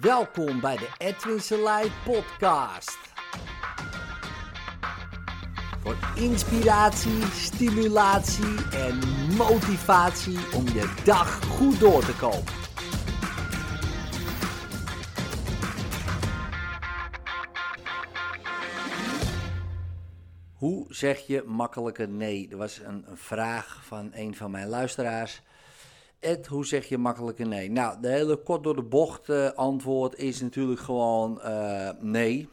Welkom bij de Edwin Selei podcast. Voor inspiratie, stimulatie en motivatie om je dag goed door te komen. Hoe zeg je makkelijker nee? Er was een vraag van een van mijn luisteraars. Hoe zeg je makkelijker nee? Nou, de hele kort door de bocht uh, antwoord is natuurlijk gewoon uh, nee.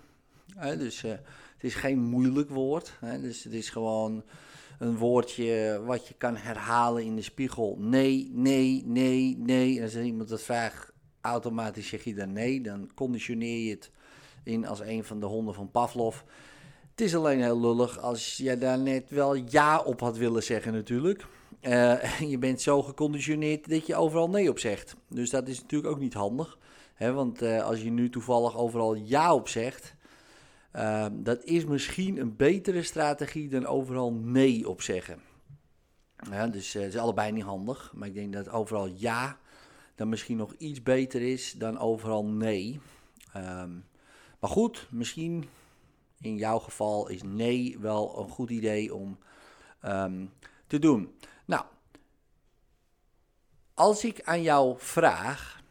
Dus het is geen moeilijk woord. Dus het is gewoon een woordje wat je kan herhalen in de spiegel. Nee, nee, nee, nee. En als iemand dat vraagt, automatisch zeg je dan nee. Dan conditioneer je het in als een van de honden van Pavlov. Het is alleen heel lullig als je daar net wel ja op had willen zeggen natuurlijk. Uh, je bent zo geconditioneerd dat je overal nee op zegt. Dus dat is natuurlijk ook niet handig. Hè? Want uh, als je nu toevallig overal ja op zegt, uh, dat is misschien een betere strategie dan overal nee op zeggen. Dus het is allebei niet handig. Maar ik denk dat overal ja dan misschien nog iets beter is dan overal nee. Um, maar goed, misschien in jouw geval is nee wel een goed idee om um, te doen. Nou, als ik aan jou vraag,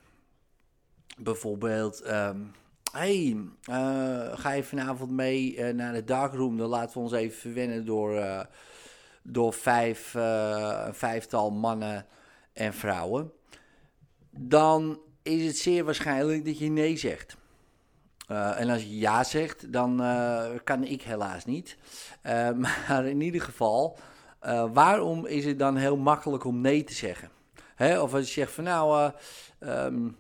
bijvoorbeeld, um, hey, uh, ga je vanavond mee uh, naar de darkroom? Dan laten we ons even verwennen door, uh, door vijf, een vijftal mannen en vrouwen. Dan is het zeer waarschijnlijk dat je nee zegt. Uh, en als je ja zegt, dan uh, kan ik helaas niet. Uh, maar in ieder geval, waarom is het dan heel makkelijk om nee te zeggen? Hè? Of als je zegt van nou, um,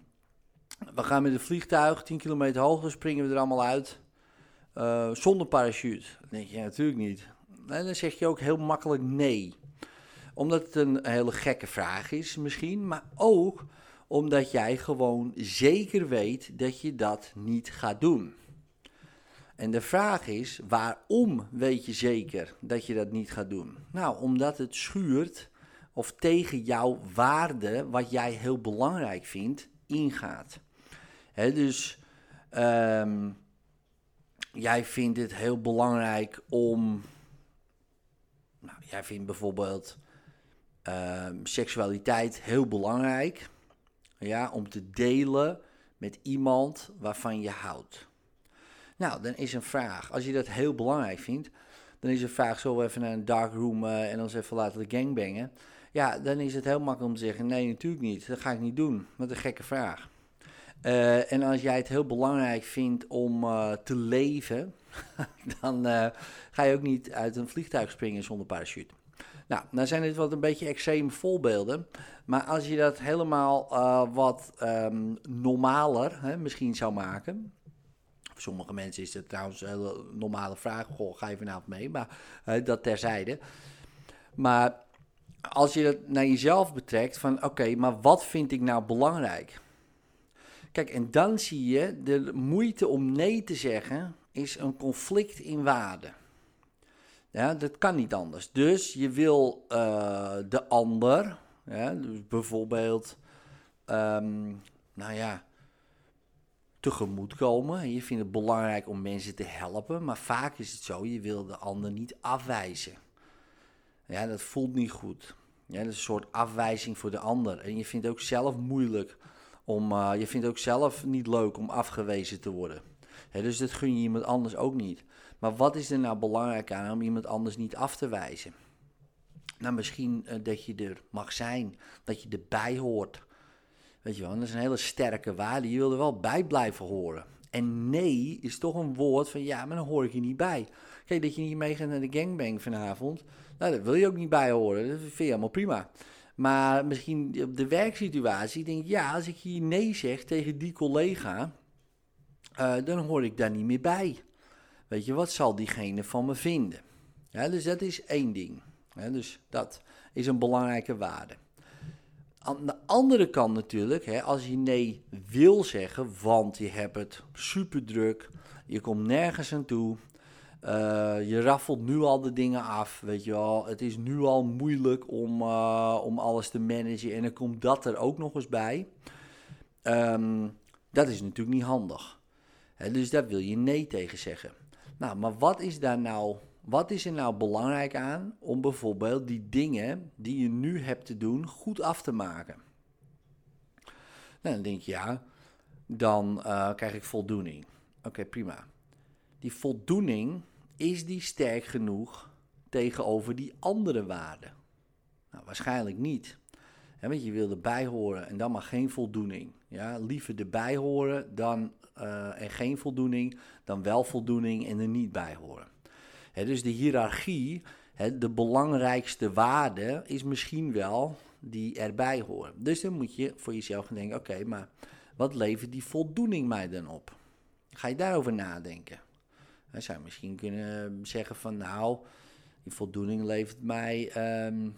we gaan met een vliegtuig 10 kilometer hoger, springen we er allemaal uit. zonder parachute. Dan denk je ja, natuurlijk niet. En dan zeg je ook heel makkelijk nee. Omdat het een hele gekke vraag is misschien, maar ook omdat jij gewoon zeker weet dat je dat niet gaat doen. En de vraag is, waarom weet je zeker dat je dat niet gaat doen? Nou, omdat het schuurt of tegen jouw waarde, wat jij heel belangrijk vindt, ingaat. Dus um, jij vindt het heel belangrijk om. Nou, jij vindt bijvoorbeeld um, seksualiteit heel belangrijk ja, om te delen met iemand waarvan je houdt. Nou, dan is een vraag, als je dat heel belangrijk vindt, dan is een vraag, zo even naar een dark room uh, en ons even laten de gangbangen? Ja, dan is het heel makkelijk om te zeggen, nee, natuurlijk niet, dat ga ik niet doen. Wat een gekke vraag. Uh, en als jij het heel belangrijk vindt om uh, te leven, dan ga je ook niet uit een vliegtuig springen zonder parachute. Nou, nou zijn dit wat een beetje extreme voorbeelden. Maar als je dat helemaal uh, wat um, normaler hè, misschien zou maken. Voor sommige mensen is het trouwens een hele normale vraag. Goh, ga je vanavond mee? Maar dat terzijde. Maar als je dat naar jezelf betrekt, van oké, maar wat vind ik nou belangrijk? Kijk, en dan zie je de moeite om nee te zeggen is een conflict in waarde. Ja, dat kan niet anders. Dus je wil uh, de ander, ja, dus bijvoorbeeld, um, nou ja, tegemoetkomen. Je vindt het belangrijk om mensen te helpen, maar vaak is het zo, je wil de ander niet afwijzen. Ja, dat voelt niet goed. Ja, dat is een soort afwijzing voor de ander. En je vindt ook zelf moeilijk om, uh, je vindt ook zelf niet leuk om afgewezen te worden. Dus dat gun je iemand anders ook niet. Maar wat is er nou belangrijk aan om iemand anders niet af te wijzen? Nou, misschien uh, dat je er mag zijn, dat je erbij hoort. Weet je wel, dat is een hele sterke waarde. Je wil er wel bij blijven horen. En nee is toch een woord van ja, maar dan hoor ik je niet bij. Kijk, dat je niet meegaat naar de gangbang vanavond, nou, daar wil je ook niet bij horen. Dat vind je helemaal prima. Maar misschien op de werksituatie denk je, ja, als ik hier nee zeg tegen die collega, uh, dan hoor ik daar niet meer bij. Weet je, wat zal diegene van me vinden? Dus dat is één ding. Dus dat is een belangrijke waarde. Aan de andere kant natuurlijk, hè, als je nee wil zeggen, want je hebt het super druk, je komt nergens aan toe, uh, je raffelt nu al de dingen af, weet je wel. Het is nu al moeilijk om, uh, om alles te managen en dan komt dat er ook nog eens bij. Um, Dat is natuurlijk niet handig. Dus daar wil je nee tegen zeggen. Nou, maar wat is daar nou, wat is er nou belangrijk aan om bijvoorbeeld die dingen die je nu hebt te doen goed af te maken? Nou, dan denk je ja, dan uh, krijg ik voldoening. Oké, prima. Die voldoening, is die sterk genoeg tegenover die andere waarden? Nou, waarschijnlijk niet. want je wil erbij horen en dan maar geen voldoening. Ja, liever erbij horen dan, uh, en geen voldoening, dan wel voldoening en er niet bij horen. dus de hiërarchie, de belangrijkste waarde, is misschien wel die erbij horen. Dus dan moet je voor jezelf gaan denken: oké, maar wat levert die voldoening mij dan op? Ga je daarover nadenken? Dan zou je misschien kunnen zeggen van nou, die voldoening levert mij, um,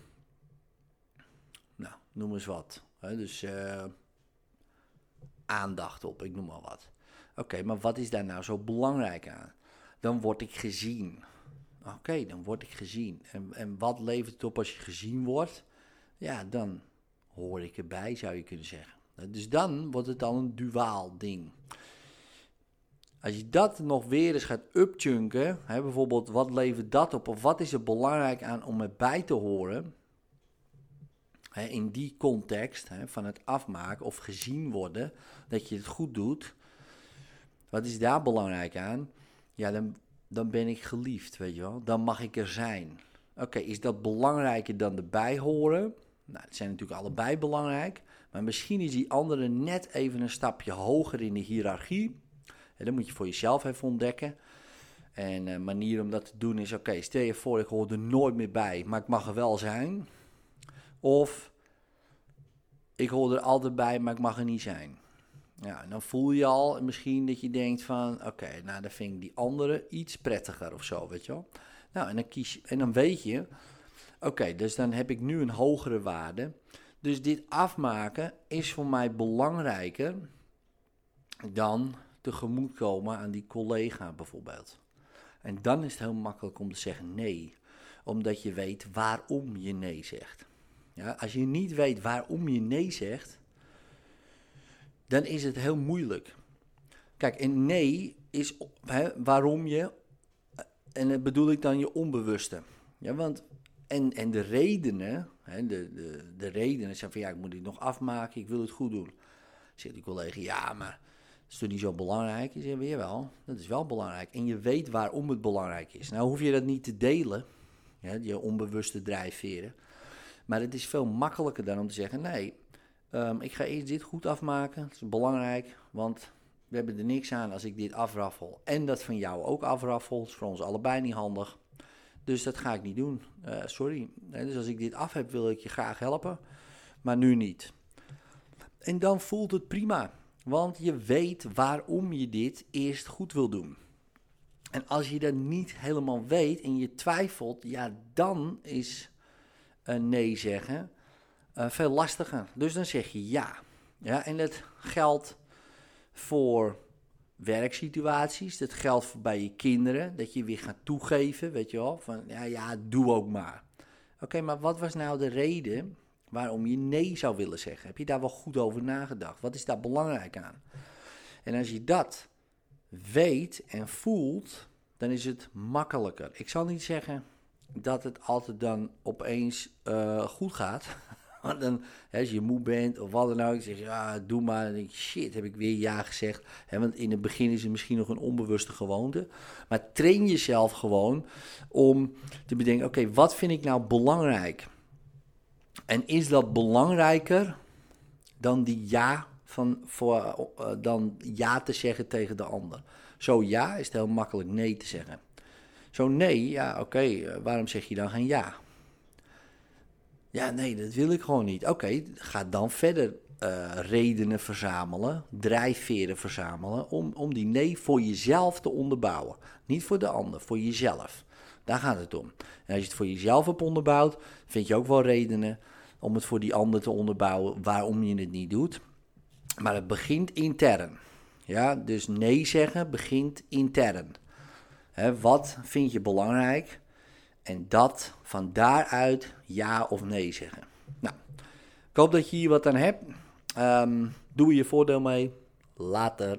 nou, noem eens wat. dus uh, aandacht op, ik noem maar wat. Oké, maar wat is daar nou zo belangrijk aan? Dan word ik gezien. Oké, dan word ik gezien. En, en wat levert het op als je gezien wordt? Ja, dan hoor ik erbij, zou je kunnen zeggen. Dus dan wordt het al een duaal ding. Als je dat nog weer eens gaat upchunken, hè, bijvoorbeeld wat levert dat op of wat is er belangrijk aan om erbij te horen, hè, in die context hè, van het afmaken of gezien worden, dat je het goed doet, wat is daar belangrijk aan? Ja, dan, dan ben ik geliefd, weet je wel, dan mag ik er zijn. Oké, is dat belangrijker dan erbij horen? Nou, het zijn natuurlijk allebei belangrijk, maar misschien is die andere net even een stapje hoger in de hiërarchie. En dat moet je voor jezelf even ontdekken. En een manier om dat te doen is: oké, stel je voor, ik hoor er nooit meer bij, maar ik mag er wel zijn. Of ik hoor er altijd bij, maar ik mag er niet zijn. Ja, en dan voel je al misschien dat je denkt van, oké, nou dan vind ik die andere iets prettiger of zo, weet je wel. Nou, en dan kies en dan weet je, oké, dus dan heb ik nu een hogere waarde. Dus dit afmaken is voor mij belangrijker dan tegemoetkomen aan die collega bijvoorbeeld. En dan is het heel makkelijk om te zeggen nee, omdat je weet waarom je nee zegt. Ja, als je niet weet waarom je nee zegt, dan is het heel moeilijk. Kijk, en nee is waarom je, en dat bedoel ik dan je onbewuste. Ja, want, en, en de redenen, hè, de, de, de redenen zijn van ja, ik moet dit nog afmaken, ik wil het goed doen. Zegt die collega, ja, maar is toch niet zo belangrijk? Je zegt, weer wel, dat is wel belangrijk. En je weet waarom het belangrijk is. Nou hoef je dat niet te delen, je onbewuste drijfveren. Maar het is veel makkelijker dan om te zeggen, nee, ehm, ik ga eerst dit goed afmaken. Dat is belangrijk, want we hebben er niks aan als ik dit afraffel. En dat van jou ook afraffel. Dat is voor ons allebei niet handig. Dus dat ga ik niet doen. Uh, sorry. Dus als ik dit af heb, wil ik je graag helpen. Maar nu niet. En dan voelt het prima. Want je weet waarom je dit eerst goed wil doen. En als je dat niet helemaal weet en je twijfelt, ja, dan is een nee zeggen uh, veel lastiger. Dus dan zeg je ja. ja. En dat geldt voor werksituaties, dat geldt voor bij je kinderen, dat je weer gaat toegeven, weet je wel, van ja, ja, doe ook maar. Oké, maar wat was nou de reden waarom je nee zou willen zeggen. Heb je daar wel goed over nagedacht? Wat is daar belangrijk aan? En als je dat weet en voelt, dan is het makkelijker. Ik zal niet zeggen dat het altijd dan opeens uh, goed gaat. Want dan, als je moe bent of wat dan ook, zeg je, ja, doe maar. Dan denk shit, heb ik weer ja gezegd. Want in het begin is het misschien nog een onbewuste gewoonte. Maar train jezelf gewoon om te bedenken, oké, wat vind ik nou belangrijk? En is dat belangrijker dan die ja, van, voor, uh, dan ja te zeggen tegen de ander? Zo ja is het heel makkelijk nee te zeggen. Zo nee, ja oké, eh, waarom zeg je dan geen ja? Ja, nee, dat wil ik gewoon niet. Oké, ga dan verder uh, redenen verzamelen, drijfveren verzamelen, om, om die nee voor jezelf te onderbouwen. Niet voor de ander, voor jezelf. Daar gaat het om. En als je het voor jezelf hebt onderbouwd, vind je ook wel redenen om het voor die ander te onderbouwen waarom je het niet doet. Maar het begint intern. Ja, dus nee zeggen begint intern. wat vind je belangrijk? En dat van daaruit ja of nee zeggen. Nou, ik hoop dat je hier wat aan hebt. Um, doe je voordeel mee. Later.